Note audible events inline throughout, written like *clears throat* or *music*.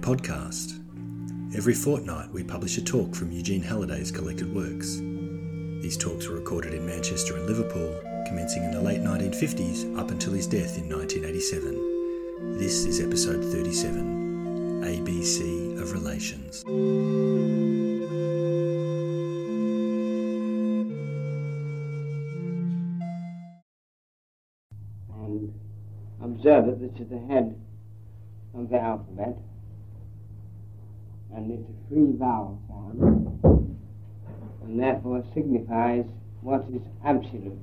Podcast. Every fortnight, we publish a talk from Eugene Halliday's collected works. These talks were recorded in Manchester and Liverpool, commencing in the late 1950s up until his death in 1987. This is episode 37 ABC of Relations. and observe that this is the head of the alphabet free vowel sound and therefore signifies what is absolute.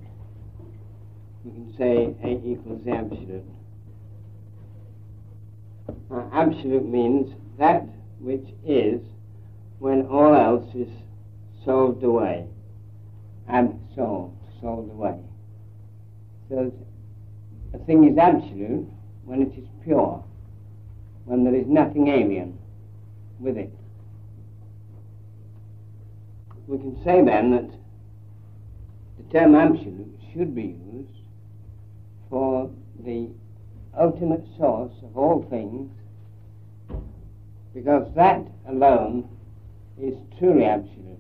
You can say A equals absolute. Now, absolute means that which is when all else is solved away. Absolved, solved away. So a thing is absolute when it is pure, when there is nothing alien with it. We can say then that the term absolute should be used for the ultimate source of all things because that alone is truly absolute.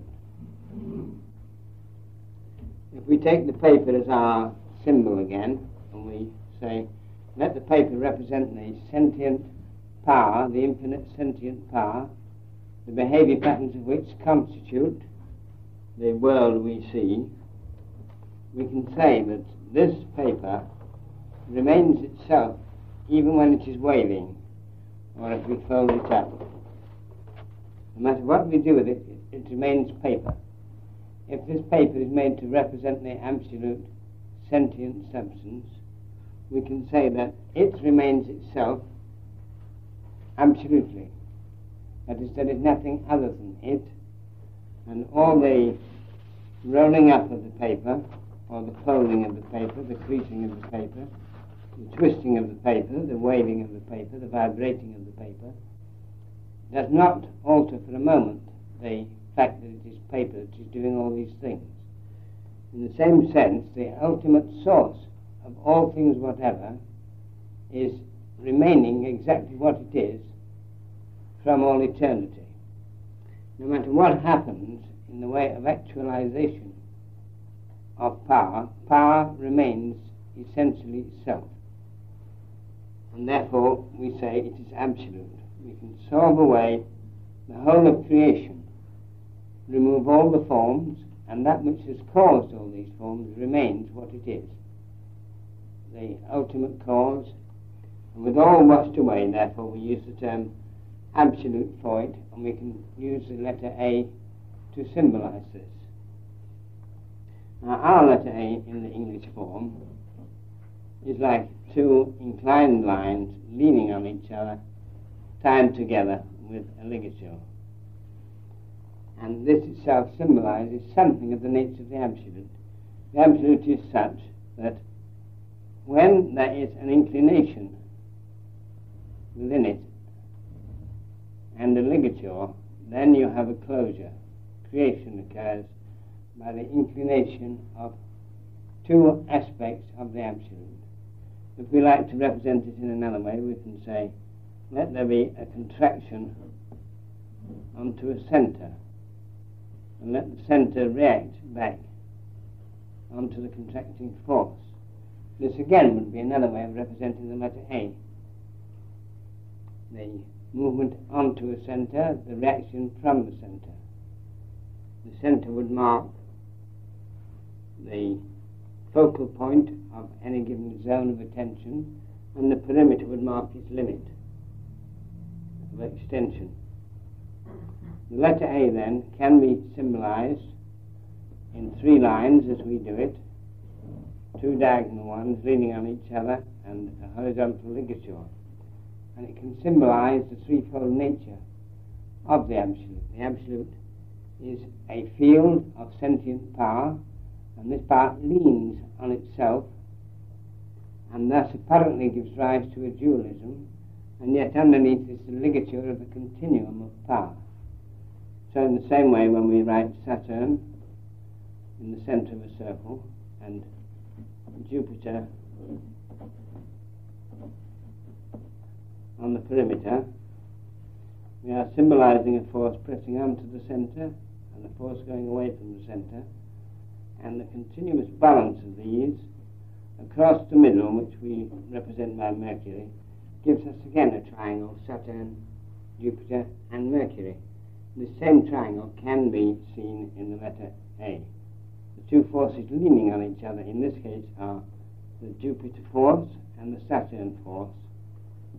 If we take the paper as our symbol again, and we say, let the paper represent the sentient power, the infinite sentient power, the behavior patterns of which constitute the world we see, we can say that this paper remains itself even when it is waving, or if we fold it up. No matter what we do with it, it, it remains paper. If this paper is made to represent the absolute sentient substance, we can say that it remains itself absolutely. That is, there is nothing other than it, and all the rolling up of the paper, or the folding of the paper, the creasing of the paper, the twisting of the paper, the waving of the paper, the vibrating of the paper, does not alter for a moment the fact that it is paper that is doing all these things. In the same sense, the ultimate source of all things whatever is remaining exactly what it is from all eternity. No matter what happens in the way of actualization of power, power remains essentially itself. And therefore, we say it is absolute. We can solve away the whole of creation, remove all the forms, and that which has caused all these forms remains what it is the ultimate cause. And with all washed away, therefore, we use the term absolute it, and we can use the letter A to symbolize this. Now, our letter A in the English form is like two inclined lines leaning on each other, tied together with a ligature. And this itself symbolizes something of the nature of the absolute. The absolute is such that when there is an inclination within it and a ligature, then you have a closure. Creation occurs by the inclination of two aspects of the absolute. If we like to represent it in another way, we can say, let there be a contraction onto a center, and let the center react back onto the contracting force. This again would be another way of representing the letter A. The movement onto a center, the reaction from the center. The center would mark the focal point of any given zone of attention, and the perimeter would mark its limit of extension. The letter A then can be symbolized in three lines as we do it two diagonal ones leaning on each other and a horizontal ligature. And it can symbolize the threefold nature of the Absolute. The Absolute is a field of sentient power, and this power leans on itself, and thus apparently gives rise to a dualism, and yet underneath is the ligature of a continuum of power. So, in the same way, when we write Saturn in the center of a circle, and Jupiter on the perimeter, we are symbolizing a force pressing on to the center and a force going away from the center, and the continuous balance of these across the middle, which we represent by Mercury, gives us again a triangle Saturn, Jupiter, and Mercury. The same triangle can be seen in the letter A. The two forces leaning on each other in this case are the Jupiter force and the Saturn force,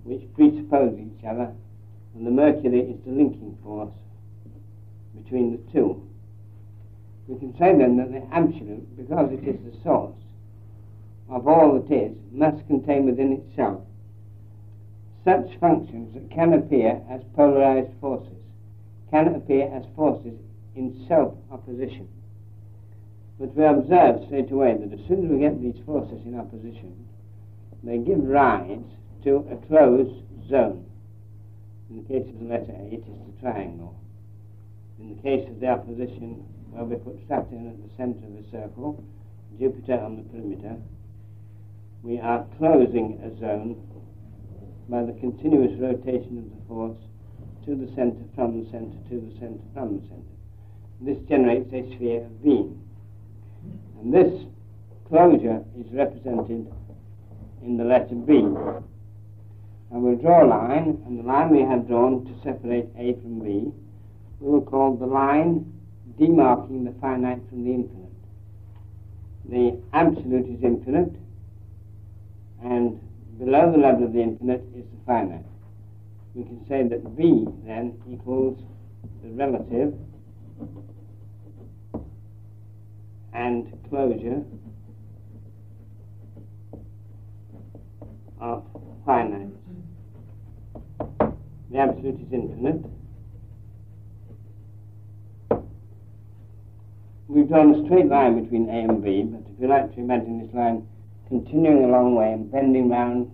which presuppose each other, and the Mercury is the linking force between the two. We can say then that the absolute, because it is the source of all that is, must contain within itself such functions that can appear as polarized forces, can appear as forces in self opposition. But we observe straight away that as soon as we get these forces in opposition, they give rise to a closed zone. In the case of the letter A, it is the triangle. In the case of the opposition, where we put Saturn at the center of the circle, Jupiter on the perimeter, we are closing a zone by the continuous rotation of the force to the center, from the center, to the center, from the center. This generates a sphere of being. And this closure is represented in the letter B. And we'll draw a line, and the line we have drawn to separate A from B, we will call the line demarking the finite from the infinite. The absolute is infinite, and below the level of the infinite is the finite. We can say that B then equals the relative and closure of finite. The absolute is infinite. We've drawn a straight line between A and B, but if you like to imagine this line continuing a long way and bending round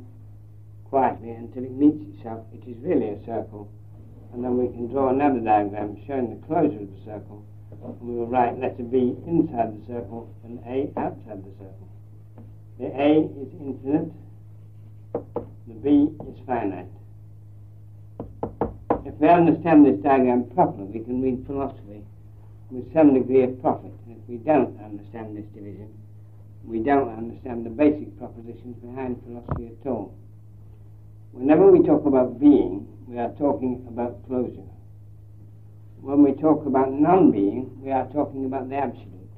quietly until it meets itself, it is really a circle. And then we can draw another diagram showing the closure of the circle and we will write letter B inside the circle and A outside the circle. The A is infinite, the B is finite. If we understand this diagram properly, we can read philosophy with some degree of profit. And if we don't understand this division, we don't understand the basic propositions behind philosophy at all. Whenever we talk about being, we are talking about closure when we talk about non being, we are talking about the absolute.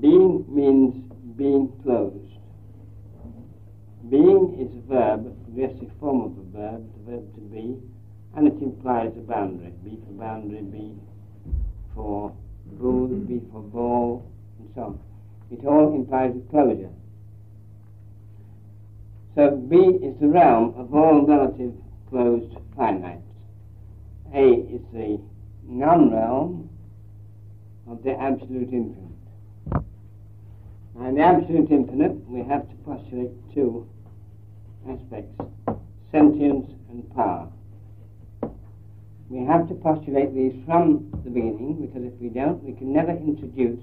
Being means being closed. Being is a verb, a progressive form of a verb, the verb to be, and it implies a boundary. B for boundary, B for food, B for ball, and so on. It all implies a closure. So B is the realm of all relative closed finite. A is the non-realm of the absolute infinite. In the absolute infinite, we have to postulate two aspects sentience and power. We have to postulate these from the beginning because if we don't, we can never introduce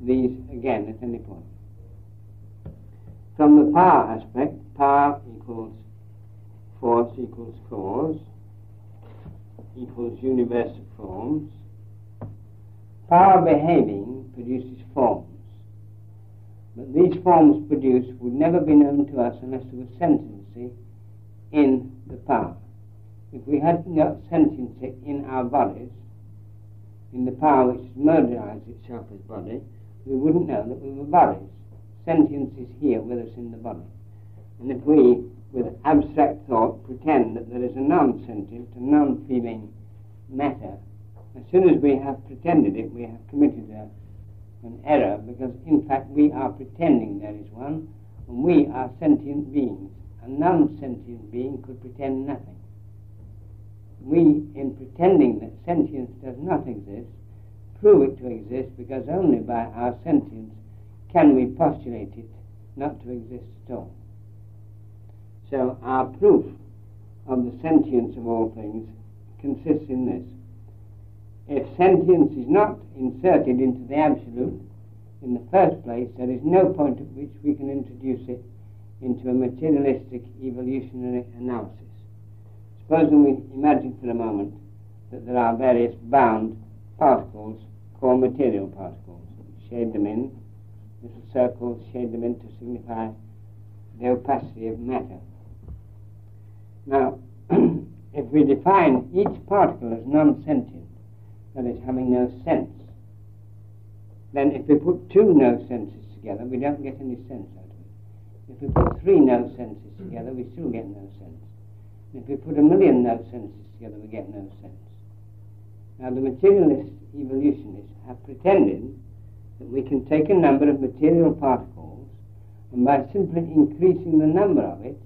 these again at any point. From the power aspect, power equals force equals cause equals universal forms. Power behaving produces forms. These forms produced would never be known to us unless there was sentiency in the power. If we hadn't got sentiency in our bodies, in the power which mobilizes itself as body, we wouldn't know that we were bodies. Sentience is here with us in the body. And if we with abstract thought, pretend that there is a non sentient, a non feeling matter, as soon as we have pretended it, we have committed a, an error because, in fact, we are pretending there is one, and we are sentient beings. A non sentient being could pretend nothing. We, in pretending that sentience does not exist, prove it to exist because only by our sentience can we postulate it not to exist at all. So our proof of the sentience of all things consists in this. If sentience is not inserted into the absolute, in the first place, there is no point at which we can introduce it into a materialistic evolutionary analysis. Supposing we imagine for a moment that there are various bound particles called material particles. Shade them in, little circles, shade them in to signify the opacity of matter. Now, *clears throat* if we define each particle as non-sentient, that is, having no sense, then if we put two no senses together, we don't get any sense out of it. If we put three no senses together, we still get no sense. And if we put a million no senses together, we get no sense. Now, the materialist evolutionists have pretended that we can take a number of material particles and by simply increasing the number of it,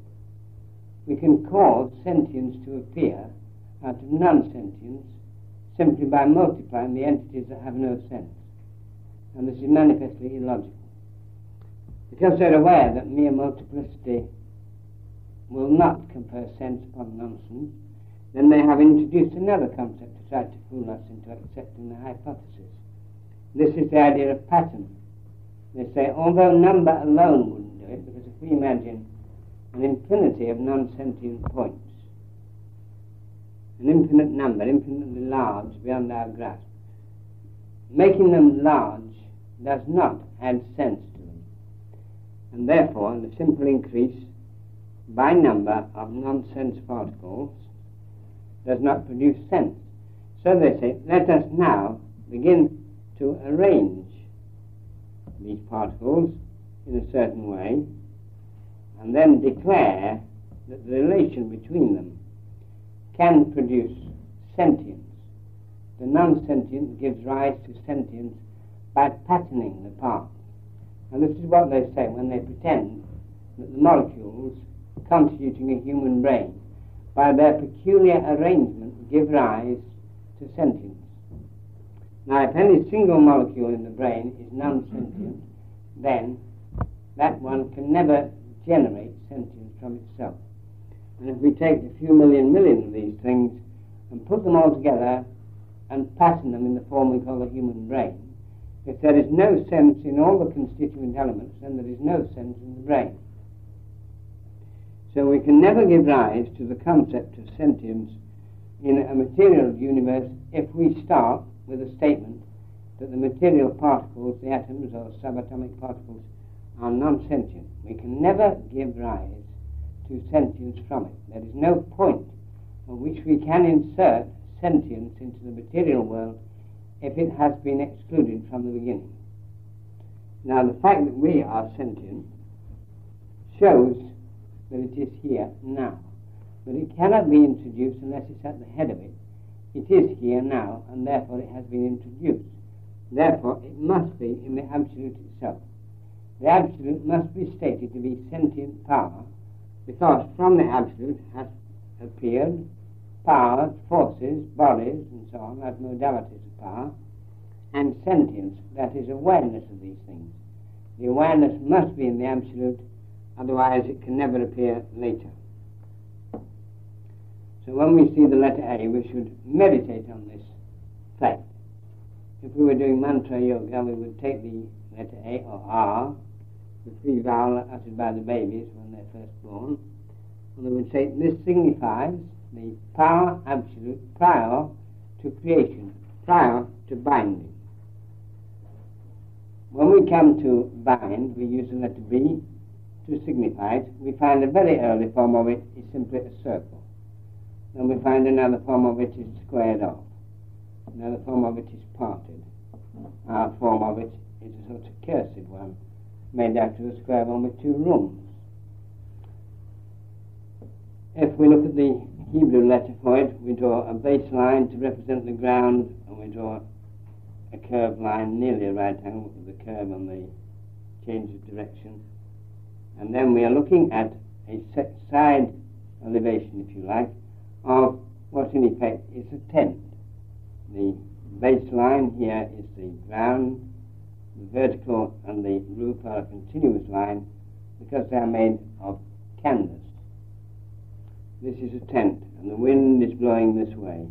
we can cause sentience to appear out of non-sentience simply by multiplying the entities that have no sense. And this is manifestly illogical. Because they're aware that mere multiplicity will not confer sense upon nonsense, then they have introduced another concept to try to fool us into accepting the hypothesis. This is the idea of pattern. They say, although number alone wouldn't do it, because if we imagine an infinity of non-sentient points, an infinite number, infinitely large beyond our grasp, making them large does not add sense to them. And therefore, the simple increase by number of non-sense particles does not produce sense. So they say, let us now begin to arrange these particles in a certain way and then declare that the relation between them can produce sentience. The non-sentient gives rise to sentience by patterning the parts. And this is what they say when they pretend that the molecules constituting a human brain, by their peculiar arrangement, give rise to sentience. Now, if any single molecule in the brain is non-sentient, then that one can never generate sentience from itself. And if we take a few million million of these things and put them all together and pattern them in the form we call the human brain, if there is no sense in all the constituent elements, then there is no sense in the brain. So we can never give rise to the concept of sentience in a material universe if we start with a statement that the material particles, the atoms or subatomic particles, are non-sentient. We can never give rise sentience from it. There is no point on which we can insert sentience into the material world if it has been excluded from the beginning. Now, the fact that we are sentient shows that it is here now. But it cannot be introduced unless it's at the head of it. It is here now, and therefore it has been introduced. Therefore, it must be in the Absolute itself. The Absolute must be stated to be sentient power, because from the Absolute has appeared powers, forces, bodies, and so on, as modalities of power, and sentience, that is awareness of these things. The awareness must be in the Absolute, otherwise it can never appear later. So when we see the letter A, we should meditate on this fact. If we were doing mantra yoga, we would take the letter A or R, the three vowels uttered by the babies when they're first born, and we would say this signifies the power absolute prior to creation, prior to binding. When we come to bind, we use the letter B to signify it. We find a very early form of it is simply a circle. Then we find another form of it is squared off. Another form of it is parted. Our form of it is a sort of cursive one, made out square one with two rooms. If we look at the Hebrew letter for it, we draw a baseline to represent the ground, and we draw a curved line nearly a right angle with the curve on the change of direction. And then we are looking at a side elevation, if you like, of what in effect is a tent. The baseline here is the ground, the vertical and the roof are a continuous line because they are made of canvas. This is a tent, and the wind is blowing this way,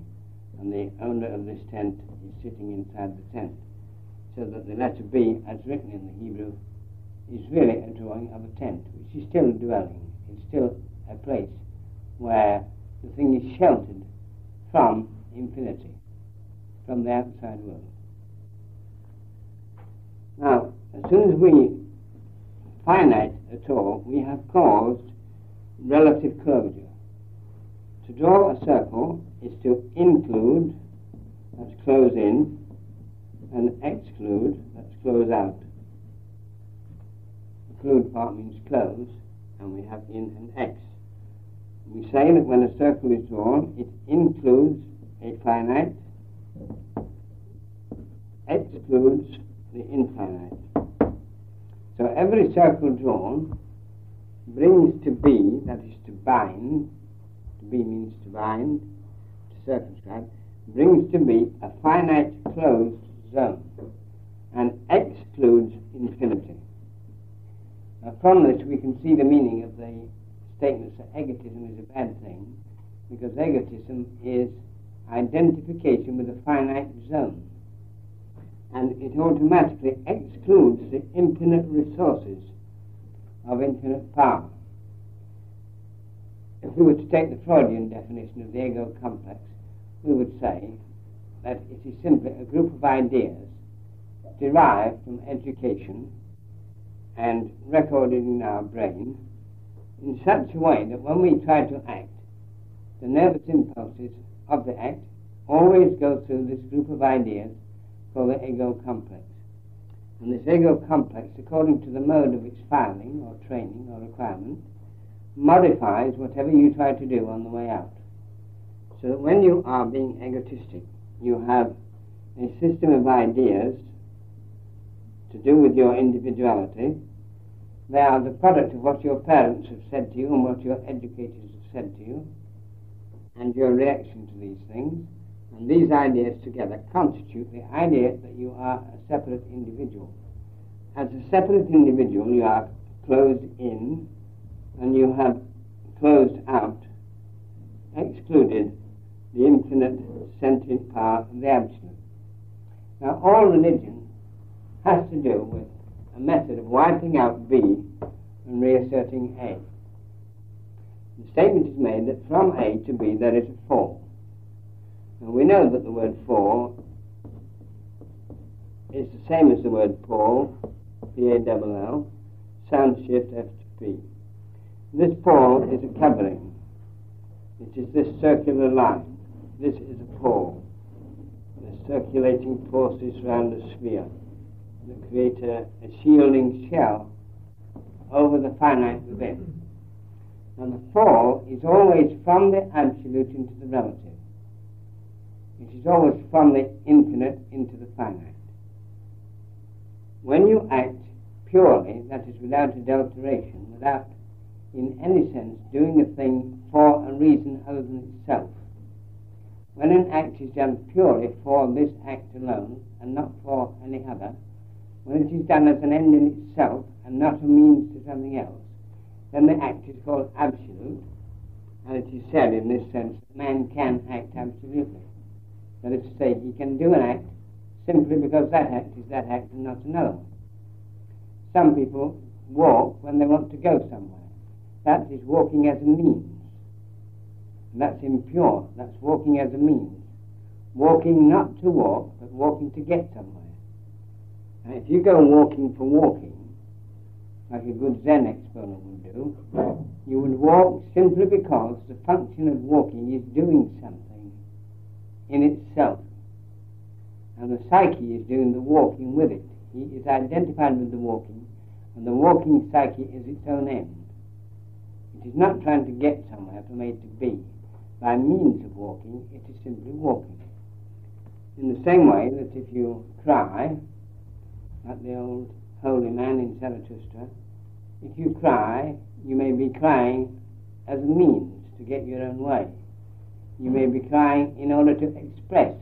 and the owner of this tent is sitting inside the tent, so that the letter B, as written in the Hebrew, is really a drawing of a tent, which is still a dwelling. It's still a place where the thing is sheltered from infinity, from the outside world. Now, as soon as we finite at all, we have caused relative curvature. To draw a circle is to include, that's close in, and exclude, that's close out. Include part means close, and we have in and x. We say that when a circle is drawn, it includes a finite, excludes the infinite. So every circle drawn brings to be, that is to bind, to be means to bind, to circumscribe, brings to be a finite closed zone and excludes infinity. Now from this we can see the meaning of the statements that egotism is a bad thing because egotism is identification with a finite zone and it automatically excludes the infinite resources of infinite power. If we were to take the Freudian definition of the ego complex, we would say that it is simply a group of ideas derived from education and recorded in our brain in such a way that when we try to act, the nervous impulses of the act always go through this group of ideas called the ego complex. And this ego complex, according to the mode of its filing or training or requirement, modifies whatever you try to do on the way out. So that when you are being egotistic, you have a system of ideas to do with your individuality. They are the product of what your parents have said to you and what your educators have said to you, and your reaction to these things. And these ideas together constitute the idea that you are a separate individual. As a separate individual, you are closed in and you have closed out, excluded the infinite sentient power of the Absolute. Now, all religion has to do with a method of wiping out B and reasserting A. The statement is made that from A to B there is a fall. Now we know that the word for is the same as the word pall, P-A-L-L, sound shift F to. This pole is a covering. It is this circular line. This is a pole. The circulating forces around the sphere that create a, a shielding shell over the finite within. And the fall is always from the absolute into the relative. It is always from the infinite into the finite. When you act purely, that is without adulteration, without in any sense doing a thing for a reason other than itself, when an act is done purely for this act alone and not for any other, when it is done as an end in itself and not a means to something else, then the act is called absolute, and it is said in this sense that man can act absolutely. That is to say, he can do an act simply because that act is that act and not another. Some people walk when they want to go somewhere. That is walking as a means. And that's impure. That's walking as a means. Walking not to walk, but walking to get somewhere. And if you go walking for walking, like a good Zen exponent would do, you would walk simply because the function of walking is doing something in itself. And the psyche is doing the walking with it. He is identified with the walking, and the walking psyche is its own end. It is not trying to get somewhere from A to B. By means of walking, it is simply walking. In the same way that if you cry, like the old holy man in Zarathustra, if you cry, you may be crying as a means to get your own way. You may be crying in order to express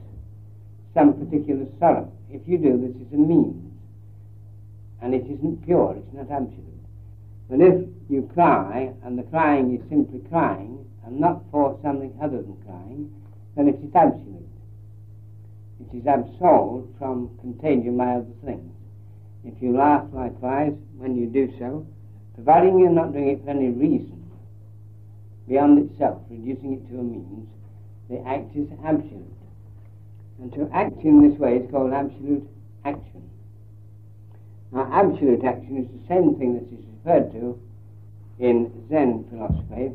some particular sorrow. If you do, this is a means. And it isn't pure, it's not absolute. But if you cry, and the crying is simply crying, and not for something other than crying, then it is absolute. It is absolved from contagion by other things. If you laugh likewise when you do so, providing you're not doing it for any reason beyond itself, reducing it to a means, the act is absolute. And to act in this way is called absolute action. Now, absolute action is the same thing that is referred to in Zen philosophy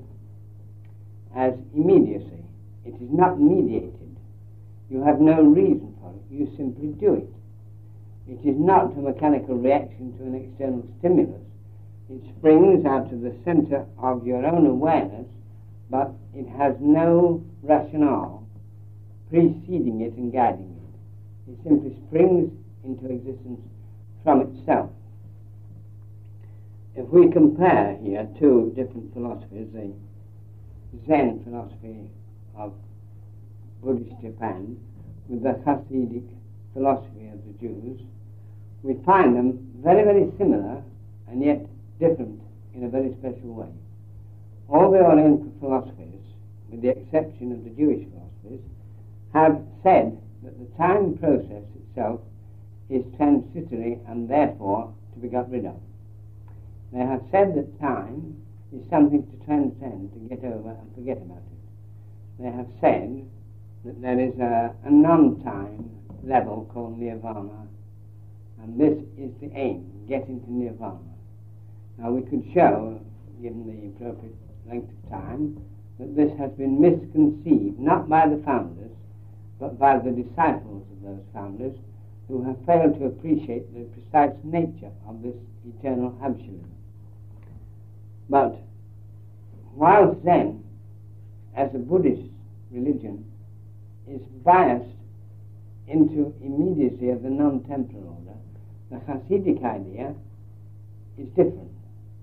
as immediacy. It is not mediated. You have no reason for it. You simply do it. It is not a mechanical reaction to an external stimulus. It springs out of the center of your own awareness, but it has no rationale preceding it and guiding it. It simply springs into existence from itself. If we compare here two different philosophies, the Zen philosophy of Buddhist Japan with the Hasidic philosophy of the Jews, we find them very, very similar and yet different in a very special way. All the Oriental philosophies, with the exception of the Jewish philosophies, have said that the time process itself is transitory and therefore to be got rid of. They have said that time is something to transcend, to get over and forget about it. They have said that there is a, a non-time level called nirvana, and this is the aim, getting to nirvana. Now we could show, given the appropriate length of time, that this has been misconceived, not by the founders, but by the disciples of those founders, who have failed to appreciate the precise nature of this eternal absolute. But while Zen, as a Buddhist religion, is biased into immediacy of the non-temporal order, the Hasidic idea is different.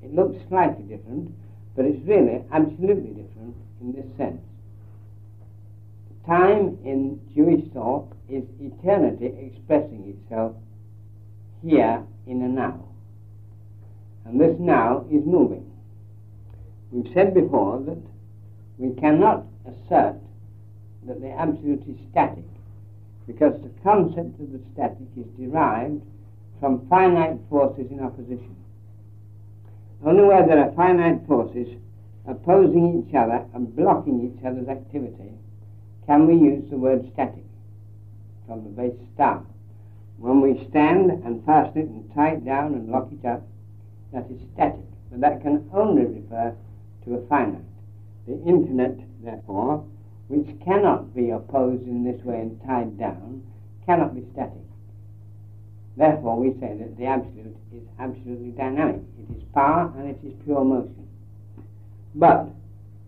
It looks slightly different, but it's really absolutely different in this sense. Time in Jewish thought is eternity expressing itself here in a now. And this now is moving. We've said before that we cannot assert that the absolute is static because the concept of the static is derived from finite forces in opposition. Only where there are finite forces opposing each other and blocking each other's activity can we use the word static from the base down. When we stand and fasten it and tie it down and lock it up, that is static, but that can only refer to a finite. The infinite, therefore, which cannot be opposed in this way and tied down, cannot be static. Therefore, we say that the absolute is absolutely dynamic. It is power and it is pure motion. But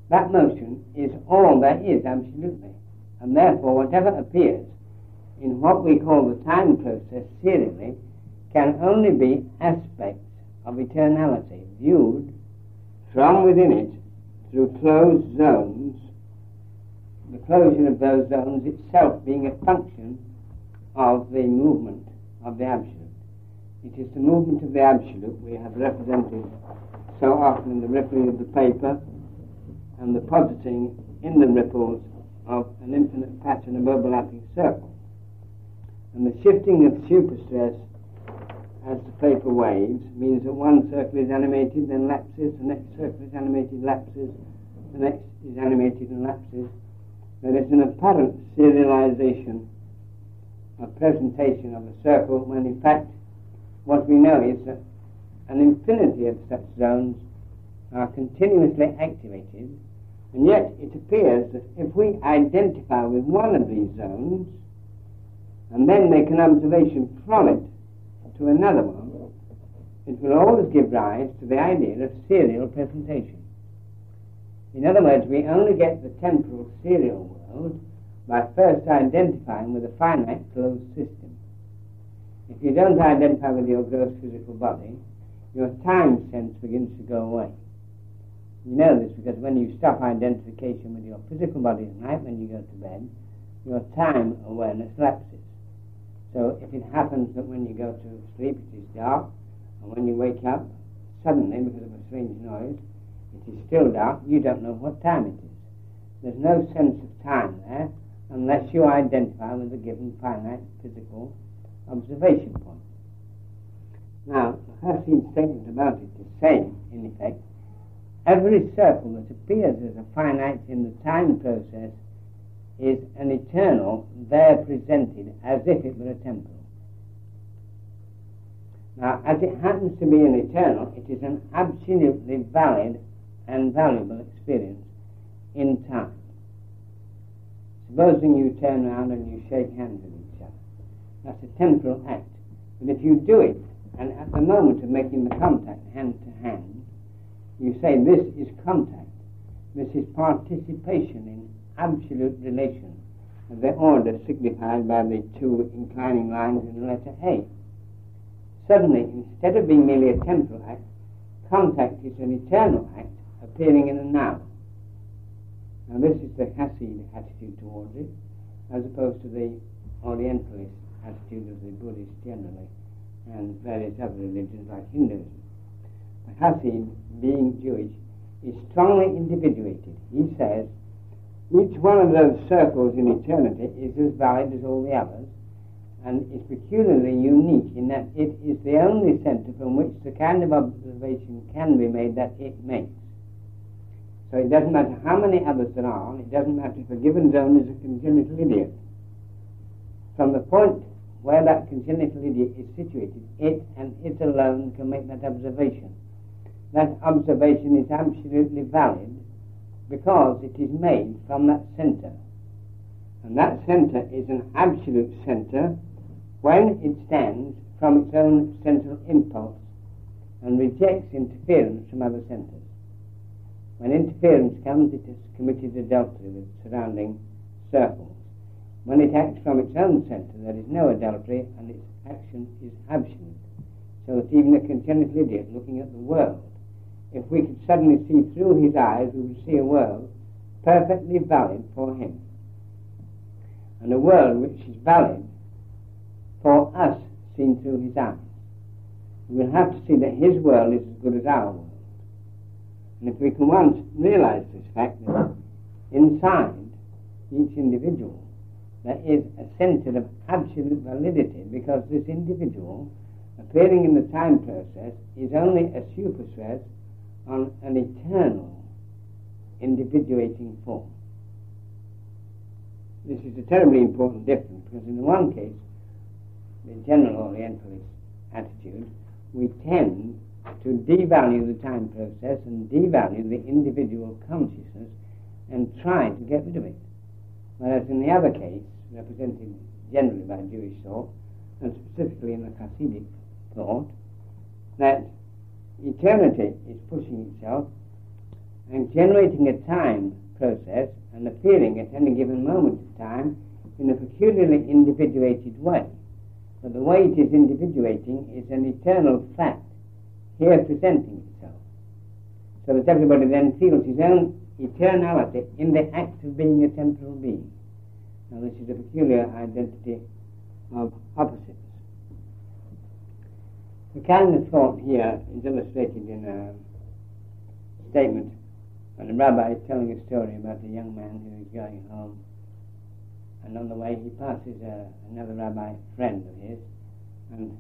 that motion is all there is, absolutely. And therefore, whatever appears in what we call the time process serially can only be aspects of eternality viewed from within it through closed zones, the closure of those zones itself being a function of the movement of the Absolute. It is the movement of the Absolute we have represented so often in the rippling of the paper and the positing in the ripples of an infinite pattern of overlapping circles. And the shifting of superstress as the paper waves means that one circle is animated, then lapses, the next circle is animated, lapses, the next is animated and lapses. There is an apparent serialization a presentation of a circle when in fact what we know is that an infinity of such zones are continuously activated and yet it appears that if we identify with one of these zones and then make an observation from it to another one, it will always give rise to the idea of serial presentation. In other words, we only get the temporal serial world by first identifying with a finite closed system. If you don't identify with your gross physical body, your time sense begins to go away. You know this because when you stop identification with your physical body at night, when you go to bed, your time awareness lapses. So if it happens that when you go to sleep it is dark, and when you wake up, suddenly, because of a strange noise, it is still dark, you don't know what time it is. There's no sense of time there unless you identify with a given finite physical observation point. Now, Hasid statement about it is saying, in effect, every circle that appears as a finite in the time process is an eternal there presented as if it were a temporal. Now, as it happens to be an eternal, it is an absolutely valid and valuable experience in time. Supposing you turn around and you shake hands with each other. That's a temporal act. But if you do it, and at the moment of making the contact hand to hand, you say this is contact, this is participation in absolute relation of the order signified by the two inclining lines in the letter A. Suddenly, instead of being merely a temporal act, contact is an eternal act appearing in the now. Now, this is the Hasid attitude towards it, as opposed to the Orientalist attitude of the Buddhists generally and various other religions like Hinduism. The Hasid, being Jewish, is strongly individuated. He says each one of those circles in eternity is as valid as all the others and is peculiarly unique in that it is the only center from which the kind of observation can be made that it makes. So it doesn't matter how many others there are, it doesn't matter if a given zone is a congenital idiot. From the point where that congenital idiot is situated, it and it alone can make that observation. That observation is absolutely valid because it is made from that center. And that center is an absolute center when it stands from its own central impulse and rejects interference from other centers. When interference comes, it has committed adultery with surrounding circles. When it acts from its own center, there is no adultery and its action is absolute. So that even a congenital idiot looking at the world, if we could suddenly see through his eyes, we would see a world perfectly valid for him. And a world which is valid for us seen through his eyes. We'll have to see that his world is as good as our world. And if we can once realize this fact that inside each individual there is a center of absolute validity because this individual appearing in the time process is only a superstress on an eternal individuating form. This is a terribly important difference because in the one case, the general Orientalist attitude, we tend to devalue the time process and devalue the individual consciousness and try to get rid of it. Whereas in the other case, represented generally by Jewish thought, and specifically in the Hasidic thought, that eternity is pushing itself and generating a time process and appearing at any given moment of time in a peculiarly individuated way. But the way it is individuating is an eternal fact here presenting itself. So that everybody then feels his own eternality in the act of being a temporal being. Now, this is a peculiar identity of opposites. The kind of thought here is illustrated in a statement when a rabbi is telling a story about a young man who is going home and on the way he passes a, another rabbi friend of his, and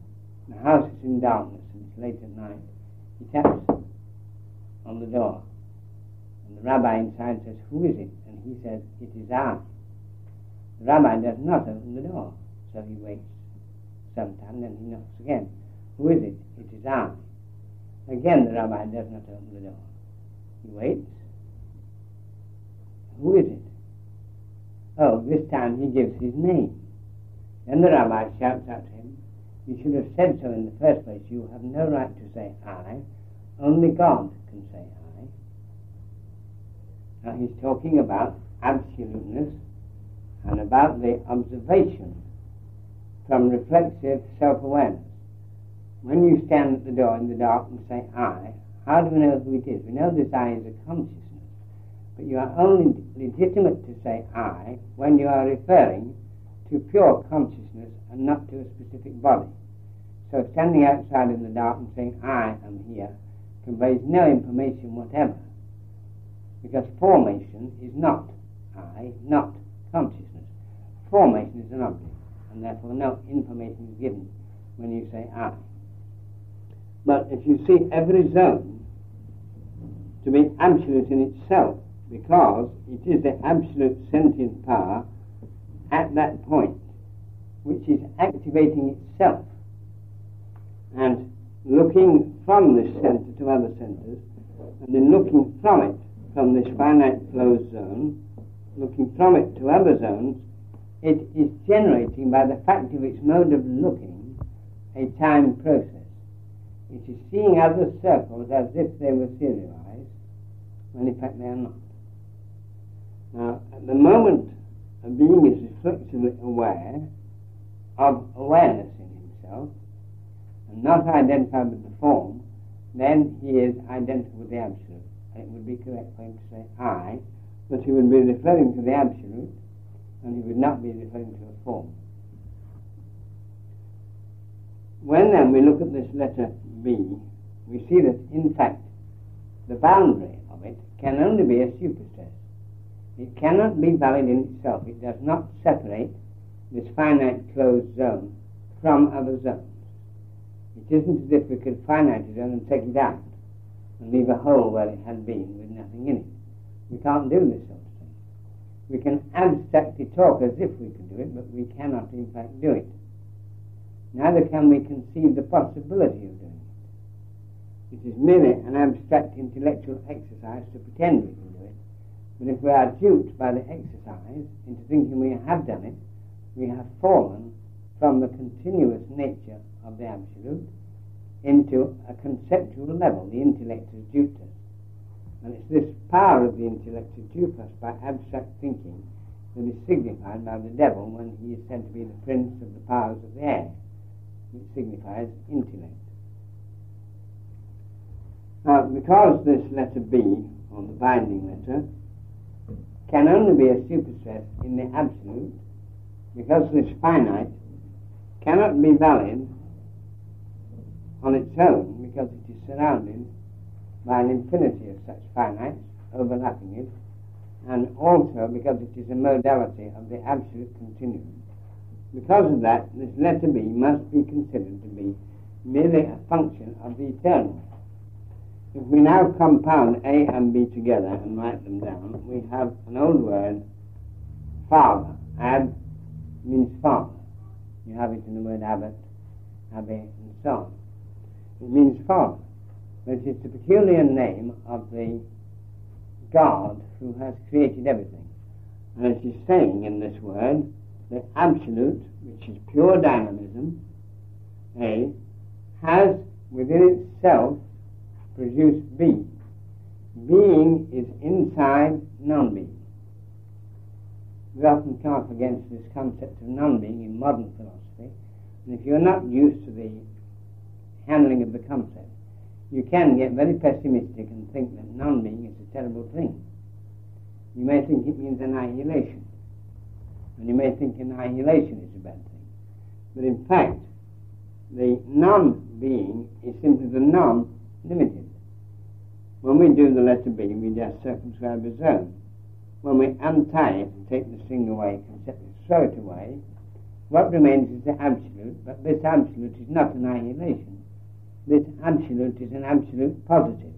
the house is in darkness and it's late at night. He taps on the door, and the rabbi inside says, Who is it? And he says, It is I. The rabbi does not open the door, so he waits some time, then he knocks again. Who is it? It is I. Again, the rabbi does not open the door. He waits. Who is it? Oh, this time he gives his name. Then the rabbi shouts out to him, You should have said so in the first place. You have no right to say I. Only God can say I. Now he's talking about absoluteness and about the observation from reflexive self-awareness. When you stand at the door in the dark and say I, how do we know who it is? We know this I is a consciousness. But you are only legitimate to say I when you are referring to pure consciousness and not to a specific body. So standing outside in the dark and saying I am here conveys no information whatever. Because formation is not I, not consciousness. Formation is an object, and therefore no information is given when you say I. But if you see every zone to be absolute in itself, because it is the absolute sentient power at that point which is activating itself and looking from this center to other centers, and then looking from it, from this finite closed zone, looking from it to other zones, it is generating by the fact of its mode of looking a time process. It is seeing other circles as if they were serialized, when in fact they are not. Now, at the moment a being is reflexively aware of awareness in himself, and not identified with the form, then he is identical with the absolute. It would be correct for him to say I, but he would be referring to the absolute, and he would not be referring to a form. When then we look at this letter B, we see that in fact the boundary of it can only be a superstress. It cannot be valid in itself. It does not separate this finite closed zone from other zones. It isn't as if we could finite a zone and take it out and leave a hole where it had been with nothing in it. We can't do this sort of thing. We can abstractly talk as if we could do it, but we cannot in fact do it. Neither can we conceive the possibility of doing it. It is merely an abstract intellectual exercise to pretend we can do it. But if we are duped by the exercise into thinking we have done it, we have fallen from the continuous nature of the Absolute into a conceptual level. The intellect has duped. And it's this power of the intellect to us by abstract thinking that is signified by the devil when he is said to be the prince of the powers of the air, which signifies intellect. Now, because this letter B, or the binding letter, can only be a superstress in the absolute, because this finite cannot be valid on its own because it is surrounded by an infinity of such finites overlapping it, and also because it is a modality of the absolute continuum. Because of that, this letter B must be considered to be merely a function of the eternal. If we now compound A and B together and write them down, we have an old word, father. Ab means father. You have it in the word abbot, abbé, and so on. It means father, but it's the peculiar name of the God who has created everything. And it is saying in this word, that absolute, which is pure dynamism, A, has within itself produced B. Being is inside non-being. We often come up against this concept of non-being in modern philosophy, and if you're not used to the handling of the concept, you can get very pessimistic and think that non-being is a terrible thing. You may think it means annihilation, and you may think annihilation is a bad thing. But in fact, the non-being is simply the non-limited. When we do the letter B, we just circumscribe a zone. When we untie it and take the string away, throw it away, what remains is the absolute, but this absolute is not annihilation this absolute is an absolute positive.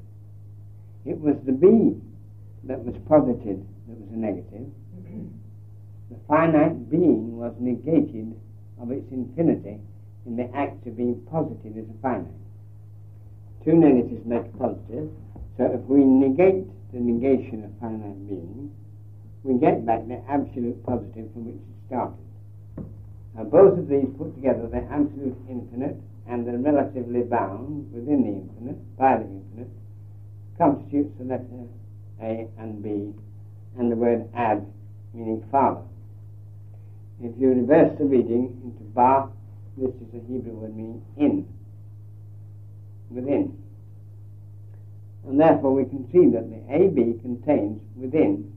It was the B that was posited that was a negative. The finite being was negated of its infinity in the act of being posited as a finite. Two negatives make a positive, so if we negate the negation of finite being, we get back the absolute positive from which it started. Now both of these put together, the absolute infinite and the relatively bound within the infinite, by the infinite, constitutes the letter A and B, and the word ab, meaning father. If you reverse the reading into ba, this is a Hebrew word meaning in, within. And therefore we can see that the AB contains within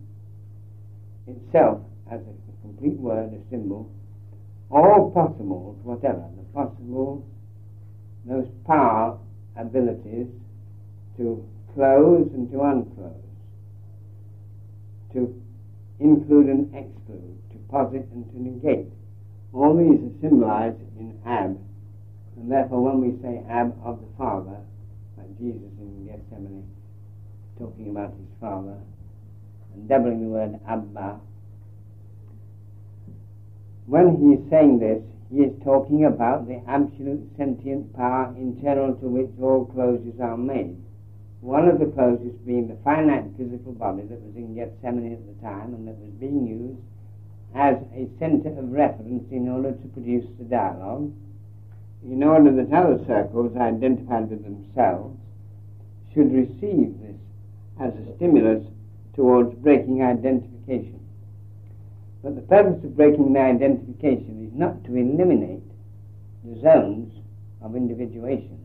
itself, as a complete word, a symbol, all possibles, whatever, the possible, those power abilities to close and to unclose, to include and exclude, to posit and to negate. All these are symbolized in ab, And therefore, when we say Ab of the Father, like Jesus in Gethsemane, talking about his Father, doubling the word Abba, when he is saying this, he is talking about the absolute sentient power internal to which all closures are made. One of the closures being the finite physical body that was in Gethsemane at the time and that was being used as a center of reference in order to produce the dialogue, in order that other circles identified with themselves should receive this as a stimulus towards breaking identification. But the purpose of breaking the identification is not to eliminate the zones of individuation.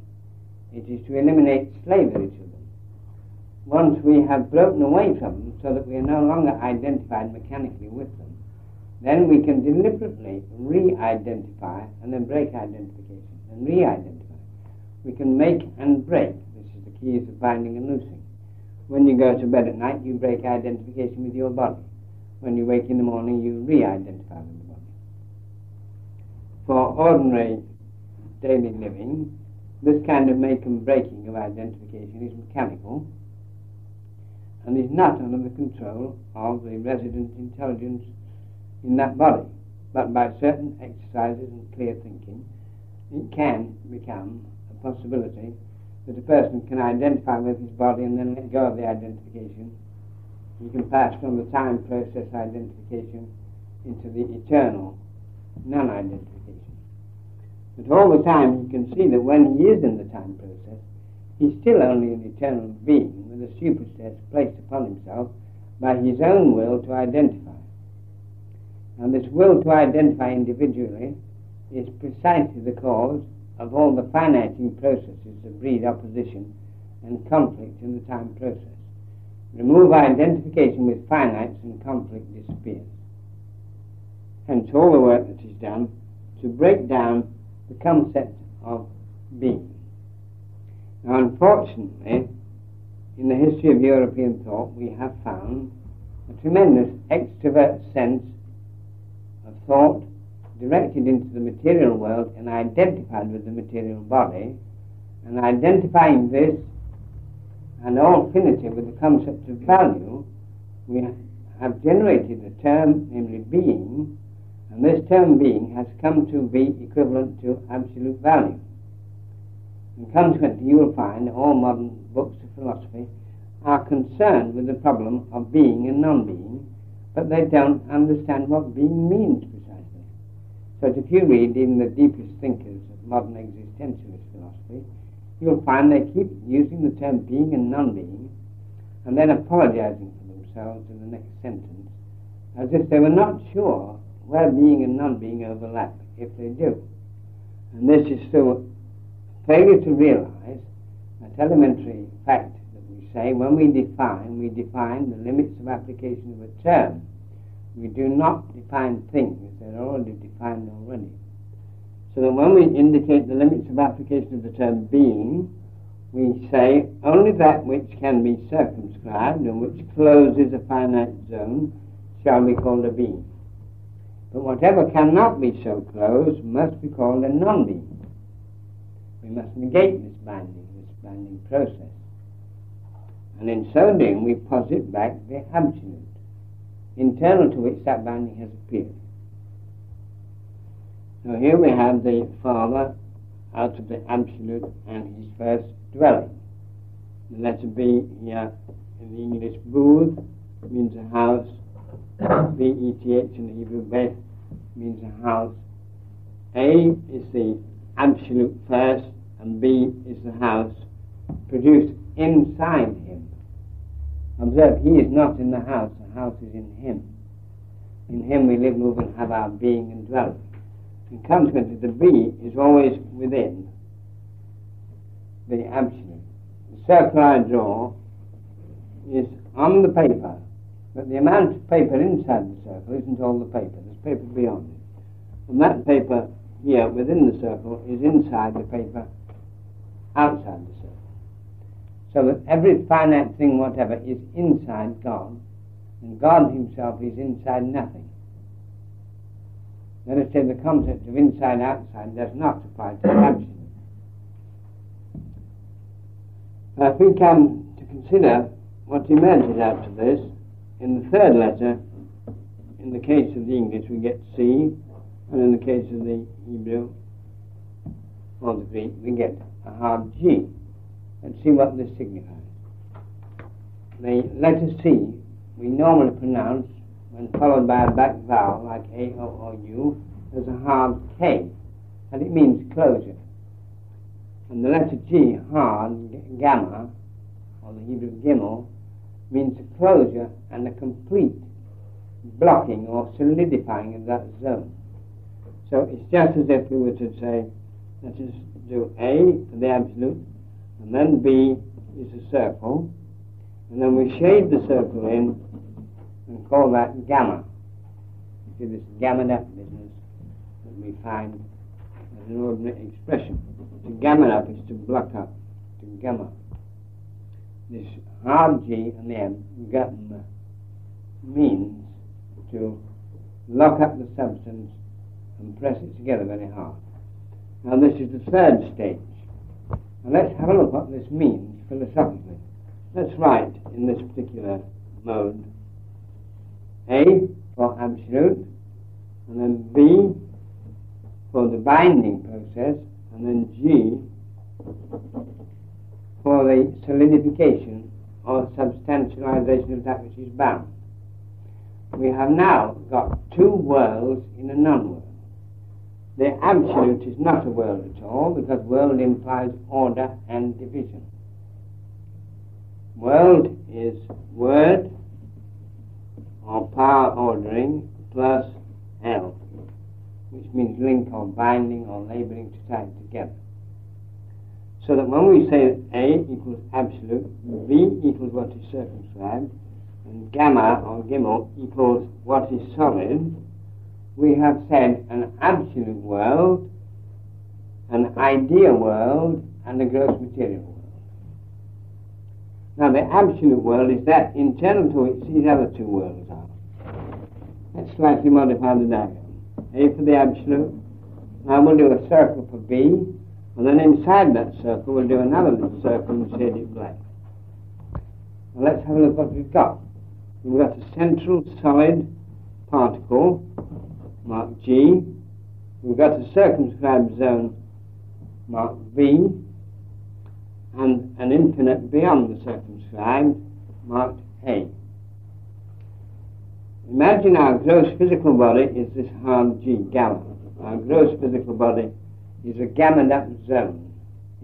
It is to eliminate slavery to them. Once we have broken away from them so that we are no longer identified mechanically with them, then we can deliberately re-identify and then break identification and re-identify. We can make and break. This is the keys of binding and loosing. When you go to bed at night, you break identification with your body. When you wake in the morning, you re-identify with the body. For ordinary daily living, this kind of make and breaking of identification is mechanical and is not under the control of the resident intelligence in that body. But by certain exercises and clear thinking, it can become a possibility that a person can identify with his body and then let go of the identification. He can pass from the time process identification into the eternal non identification. But all the time he can see that when he is in the time process, he's still only an eternal being with a superstress placed upon himself by his own will to identify. And this will to identify individually is precisely the cause of all the finiting processes that breed opposition and conflict in the time process. Remove identification with finites and conflict disappears. Hence all the work that is done to break down the concept of being. Now unfortunately, in the history of European thought, we have found a tremendous extrovert sense of thought directed into the material world and identified with the material body, and identifying this and all finity with the concept of value, we have generated a term, namely being, and this term being has come to be equivalent to absolute value. And consequently, you will find all modern books of philosophy are concerned with the problem of being and non being, but they don't understand what being means but if you read even the deepest thinkers of modern existentialist philosophy, you'll find they keep using the term being and non-being, and then apologizing for themselves in the next sentence, as if they were not sure where being and non-being overlap, if they do. And this is through failure to realize that elementary fact that we say when we define, we define the limits of application of a term we do not define things, oh, they're already defined already. So that when we indicate the limits of application of the term being, we say only that which can be circumscribed and which closes a finite zone shall be called a being. But whatever cannot be so closed must be called a non-being. We must negate this binding, this binding process. And in so doing, we posit back the absolute internal to which that binding has appeared. So here we have the Father out of the Absolute and his first dwelling. The letter B here in the English booth means a house. B-E-T-H in the Hebrew Beth means a house. A is the absolute first and B is the house produced inside him. Observe, he is not in the house, house is in Him. In Him we live, move, and have our being and dwelling. And consequently, the be is always within the absolute. The circle I draw is on the paper, but the amount of paper inside the circle isn't all the paper. There's paper beyond it. And that paper here within the circle is inside the paper outside the circle. So that every finite thing, whatever, is inside God and God Himself is inside nothing. Let us say the concept of inside outside does not apply to absence. Now, if we come to consider what He meant after this, in the third letter, in the case of the English, we get C, and in the case of the Hebrew or the Greek, we get a hard G. Let's see what this signifies. The letter C we normally pronounce when followed by a back vowel like A, O, or U as a hard K, and it means closure. And the letter G, hard, gamma, or the Hebrew gimel, means a closure and a complete blocking or solidifying of that zone. So it's just as if we were to say, let us do A for the absolute, and then B is a circle, and then we shade the circle in and call that gamma. See this gamma up business that we find as an ordinary expression. To gamma up is to block up, to gamma. This hard G and the M, gamma, means to lock up the substance and press it together very hard. Now this is the third stage. Now let's have a look what this means philosophically. Let's write in this particular mode A for absolute, and then B for the binding process, and then G for the solidification or substantialization of that which is bound. We have now got two worlds in a non-world. The absolute is not a world at all because world implies order and division. World is word or power ordering plus L, which means link or binding or labeling to tie together. So that when we say A equals absolute, B equals what is circumscribed, and gamma or gimel equals what is solid, we have said an absolute world, an idea world, and a gross material world. Now, the absolute world is that internal to which these other two worlds are. Let's slightly modify the diagram. A for the absolute. Now we'll do a circle for B, and then inside that circle we'll do another little circle and shade it black. Now let's have a look what we've got. We've got a central solid particle marked G. We've got a circumscribed zone, marked V, and an infinite beyond the circumscribed, marked A. Imagine our gross physical body is this hard G, gamma. Our gross physical body is a gamma up zone.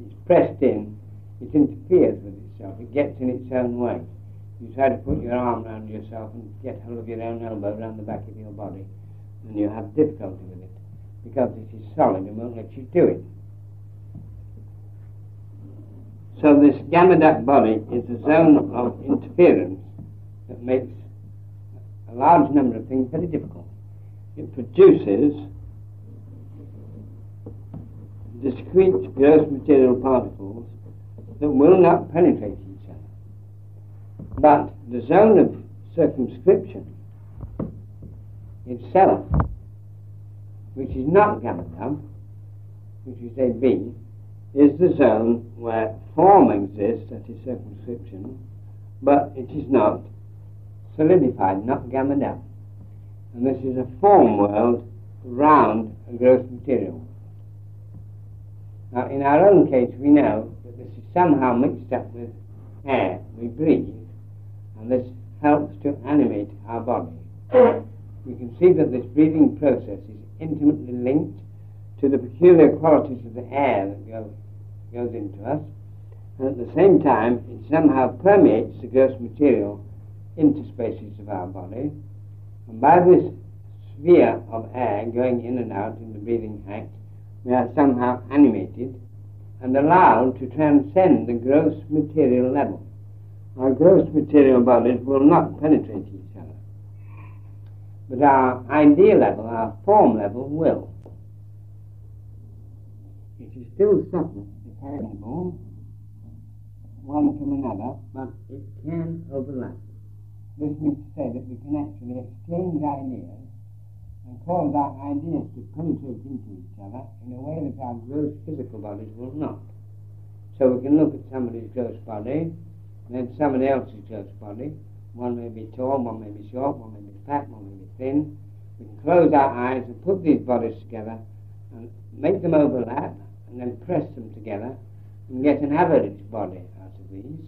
It's pressed in, it interferes with itself, it gets in its own way. You try to put your arm around yourself and get hold of your own elbow around the back of your body and you have difficulty with it because it is solid and won't let you do it. So this gamma up body is a zone of interference that makes a large number of things very difficult. It produces discrete gross material particles that will not penetrate each other. But the zone of circumscription itself, which is not gamma down, which is a B, is the zone where form exists, that is circumscription, but it is not solidified, not gamma down. And this is a form world round a gross material. Now, in our own case, we know that this is somehow mixed up with air we breathe, and this helps to animate our body we can see that this breathing process is intimately linked to the peculiar qualities of the air that goes, goes into us, and at the same time it somehow permeates the gross material interspaces of our body, and by this sphere of air going in and out in the breathing act, we are somehow animated and allowed to transcend the gross material level. Our gross material bodies will not penetrate each other but our idea level, our form level will. Is still separate, separable, one from another, but it can overlap. This means to say that we can actually exchange ideas and cause our ideas to penetrate into each other in a way that our gross physical bodies will not. So we can look at somebody's gross body, and then somebody else's gross body. One may be tall, one may be short, one may be fat, one may be thin. We can close our eyes and put these bodies together and make them overlap and then press them together and get an average body out of these.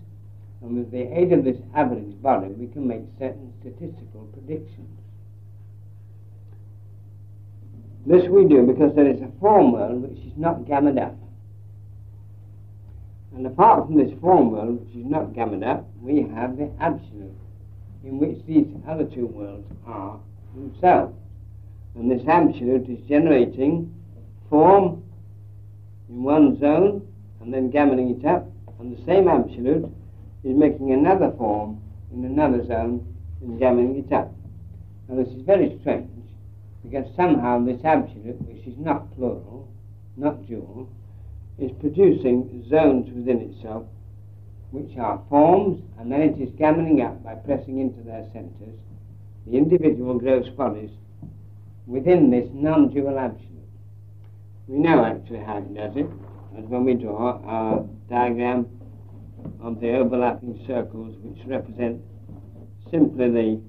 And with the aid of this average body, we can make certain statistical predictions. This we do because there is a form world which is not gammed up. And apart from this form world which is not gammed up, we have the absolute, in which these other two worlds are themselves. And this absolute is generating form in one zone and then gamming it up, and the same absolute is making another form in another zone and gamming it up. Now this is very strange because somehow this absolute, which is not plural, not dual, is producing zones within itself which are forms and then it is gamming up by pressing into their centres the individual gross bodies within this non-dual absolute. We know actually how it does it, as when we draw our diagram of the overlapping circles which represent simply the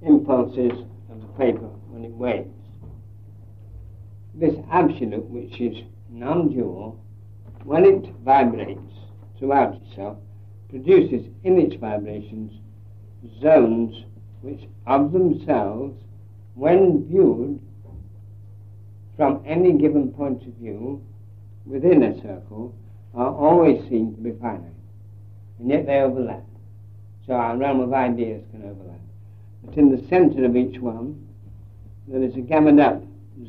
impulses of the paper when it waves. This absolute, which is non-dual, when it vibrates throughout itself, produces in its vibrations zones which of themselves, when viewed from any given point of view within a circle, are always seen to be finite. And yet they overlap. So our realm of ideas can overlap. But in the center of each one, there is a gammed up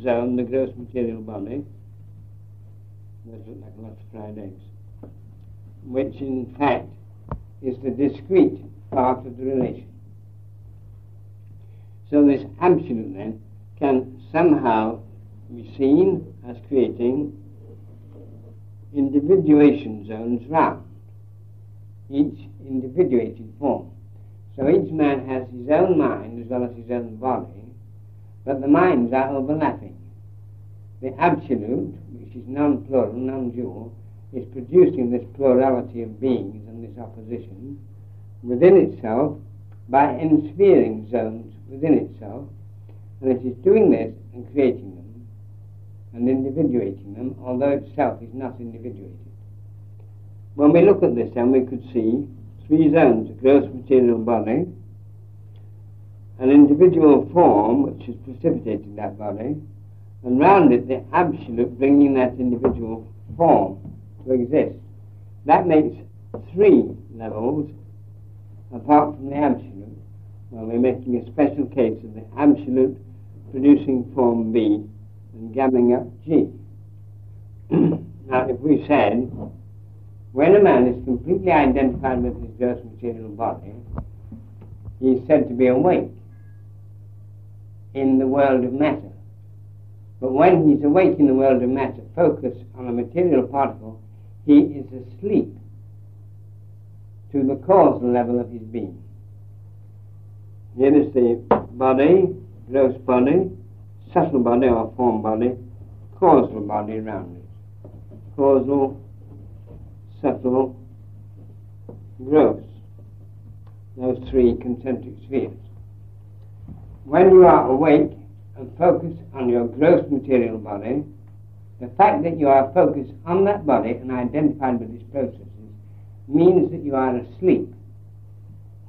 zone, the gross material body. Those look like lots of fried eggs. Which in fact is the discrete part of the relation. So this absolute then can somehow be seen as creating individuation zones round each individuated form. So each man has his own mind as well as his own body, but the minds are overlapping. The absolute, which is non-plural, non-dual, is producing this plurality of beings and this opposition within itself by ensphering zones within itself, and it is doing this and creating and individuating them, although itself is not individuated. When we look at this, then we could see three zones a gross material body, an individual form which is precipitating that body, and round it the absolute bringing that individual form to exist. That makes three levels apart from the absolute. Well, we're making a special case of the absolute producing form B and up G. now, if we said when a man is completely identified with his gross material body, he is said to be awake in the world of matter. But when he's awake in the world of matter, focused on a material particle, he is asleep to the causal level of his being. Here is the body, gross body, subtle body or form body, causal body around it. Causal subtle, gross. Those three concentric spheres. When you are awake and focused on your gross material body, the fact that you are focused on that body and identified with its processes means that you are asleep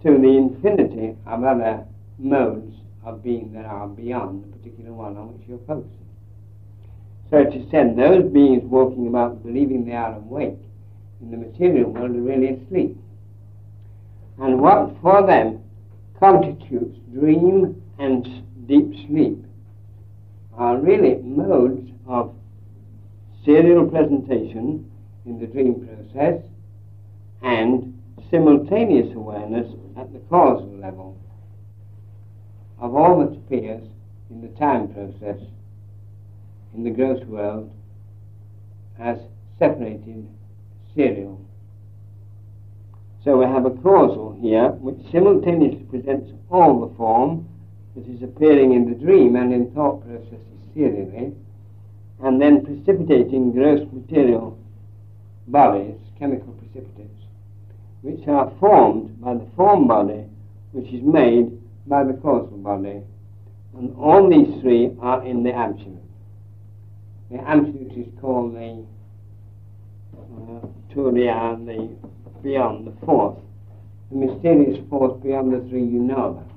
to the infinity of other modes of being that are beyond particular one on which you're focusing. So is said those beings walking about believing they are awake in the material world are really asleep. And what for them constitutes dream and deep sleep are really modes of serial presentation in the dream process and simultaneous awareness at the causal level of all that appears in the time process in the gross world as separated serial. So we have a causal here which simultaneously presents all the form that is appearing in the dream and in thought processes serially, and then precipitating gross material bodies chemical precipitates, which are formed by the form body, which is made by the causal body. And all these three are in the absolute. The absolute is called the uh, Turiya, the beyond, the fourth, the mysterious force beyond the three you know about.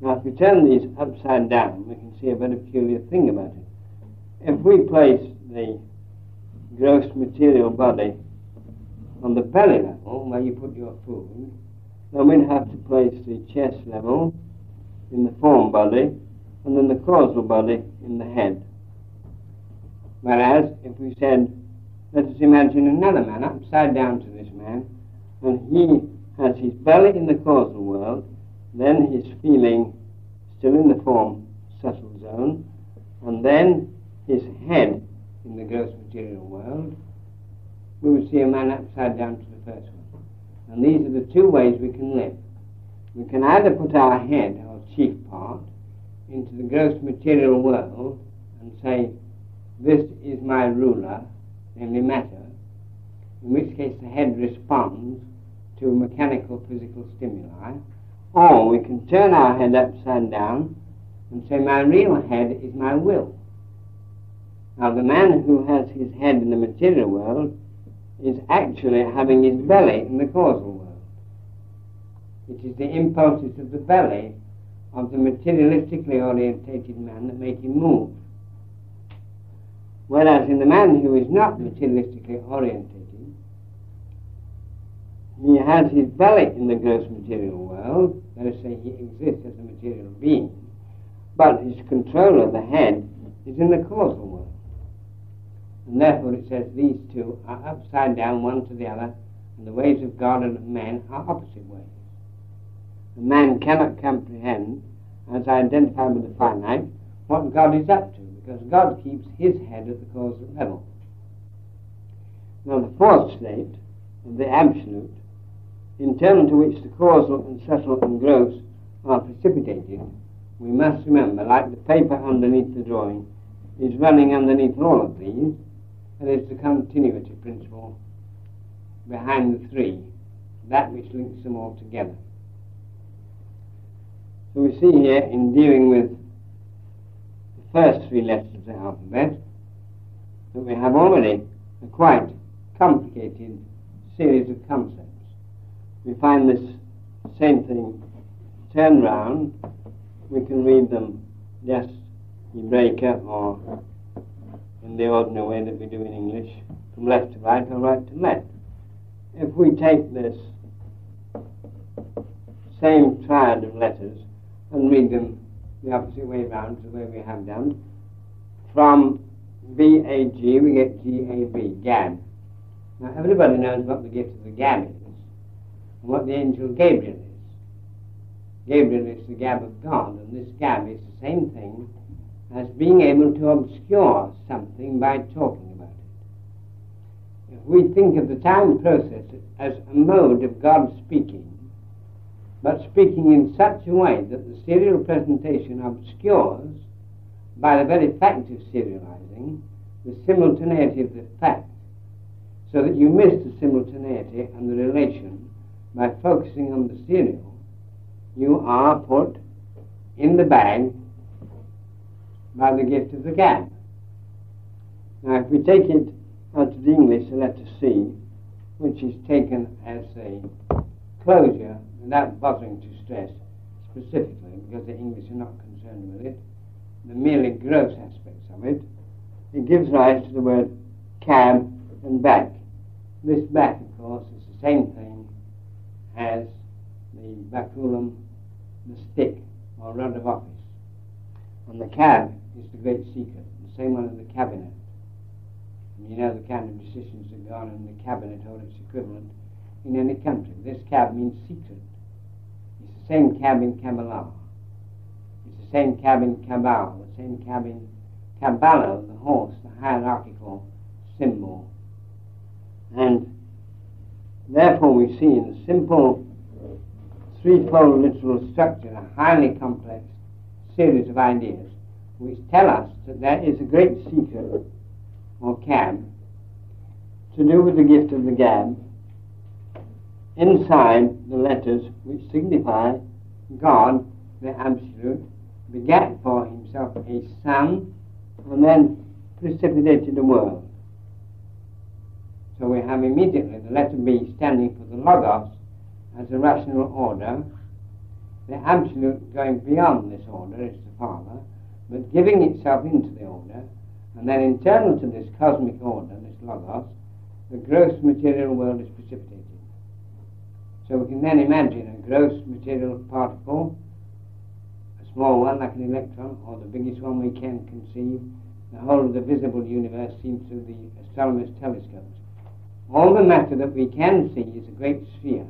Now, if we turn these upside down, we can see a very peculiar thing about it. If we place the gross material body on the belly level, where you put your food, then we'd have to place the chest level in the form body, and then the causal body in the head. Whereas, if we said, let us imagine another man upside down to this man, and he has his belly in the causal world, then his feeling still in the form subtle zone, and then his head in the gross material world, we would see a man upside down to the first one. And these are the two ways we can live. We can either put our head, chief part, into the gross material world and say, This is my ruler, namely matter, in which case the head responds to mechanical physical stimuli, or we can turn our head upside down and say, My real head is my will. Now, the man who has his head in the material world is actually having his belly in the causal world. It is the impulses of the belly of the materialistically orientated man that make him move. Whereas in the man who is not materialistically orientated, he has his belly in the gross material world, let us say he exists as a material being, but his control of the head is in the causal world. And therefore it says these two are upside down one to the other, and the ways of God and of men are opposite ways. A man cannot comprehend, as identified with the finite, what God is up to, because God keeps his head at the causal level. Now the fourth state, of the absolute, in terms to which the causal and subtle and gross are precipitated, we must remember, like the paper underneath the drawing, is running underneath all of these, and is the continuity principle behind the three, that which links them all together. So we see here in dealing with the first three letters of the alphabet that we have already a quite complicated series of concepts we find this same thing turned round, we can read them just Hebraica or in the ordinary way that we do in English, from left to right or right to left. If we take this same triad of letters and read them the opposite way round to the way we have them. from B-A-G we get G-A-B, gab. Now everybody knows what the gift of the gab is and what the angel Gabriel is. Gabriel is the gab of God, and this gab is the same thing as being able to obscure something by talking about it. If we think of the time process as a mode of God speaking, but speaking in such a way that the serial presentation obscures, by the very fact of serializing, the simultaneity of the fact, so that you miss the simultaneity and the relation by focusing on the serial, you are put in the bag by the gift of the gab. Now, if we take it out of the English, the letter C, which is taken as a closure without bothering to stress specifically, because the English are not concerned with it, the merely gross aspects of it, it gives rise to the word cab and back. This back, of course, is the same thing as the baculum, the stick or rod of office. And the cab is the great secret, the same one as the cabinet. You know the kind of decisions that go on in the cabinet or its equivalent in any country. This cab means secret. Same cab in Kabbalah. It's the same cab in the same cab in the horse, the hierarchical symbol. And Therefore, we see in simple threefold literal structure a highly complex series of ideas which tell us that there is a great secret or cab to do with the gift of the gab, inside the letters which signify God, the Absolute, begat for himself a son, and then precipitated the world. So we have immediately the letter B standing for the Logos as a rational order, the Absolute going beyond this order is the Father, but giving itself into the order, and then internal to this cosmic order, this Logos, the gross material world is precipitated. So we can then imagine a gross material particle, a small one like an electron, or the biggest one we can conceive. The whole of the visible universe seen through the astronomers' telescopes. All the matter that we can see is a great sphere.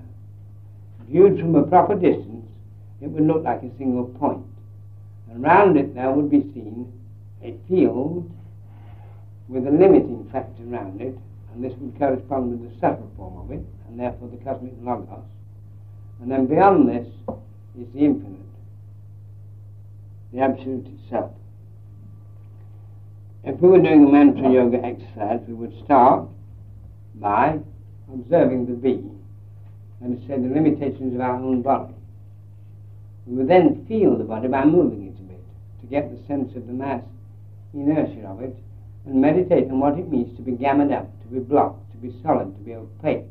Viewed from a proper distance, it would look like a single point. And round it there would be seen a field with a limiting factor around it, and this would correspond with the subtle form of it, and therefore the cosmic logos. And then beyond this is the infinite, the absolute itself. If we were doing a mantra yoga exercise, we would start by observing the being and say the limitations of our own body. We would then feel the body by moving it a bit to get the sense of the mass inertia of it and meditate on what it means to be gammed up, to be blocked, to be solid, to be opaque,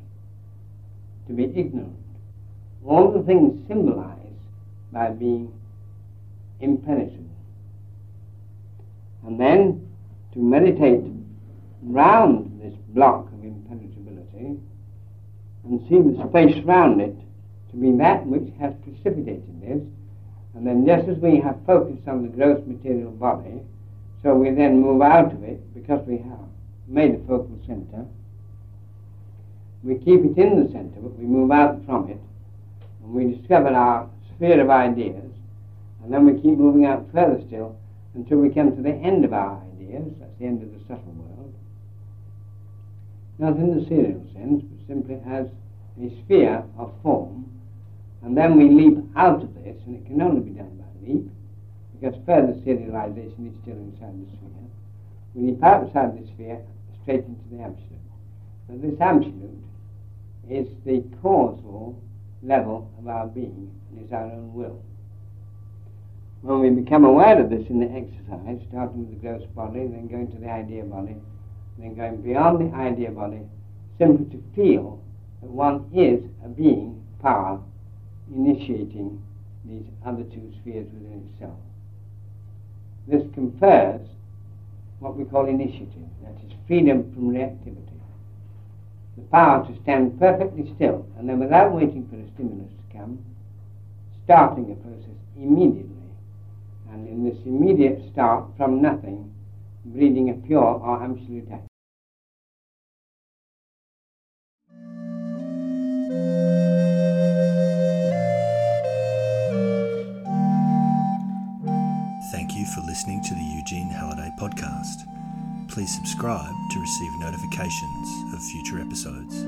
to be ignorant. All the things symbolized by being impenetrable. And then to meditate round this block of impenetrability and see the space round it to be that which has precipitated this. And then just as we have focused on the gross material body, so we then move out of it because we have made a focal center. We keep it in the center, but we move out from it, and we discover our sphere of ideas, and then we keep moving out further still until we come to the end of our ideas, that's the end of the subtle world. Not in the serial sense, but simply as a sphere of form, and then we leap out of this, and it can only be done by leap, because further serialization is still inside the sphere. We leap outside the sphere straight into the absolute. So this absolute is the causal level of our being, and is our own will. When we become aware of this in the exercise, starting with the gross body, then going to the idea body, then going beyond the idea body, simply to feel that one is a being, power, initiating these other two spheres within itself. This confers what we call initiative, that is freedom from reactivity. The power to stand perfectly still and then without waiting for a stimulus to come, starting a process immediately. And in this immediate start from nothing, breeding a pure or absolute act. Thank you for listening to the Eugene Halliday podcast please subscribe to receive notifications of future episodes.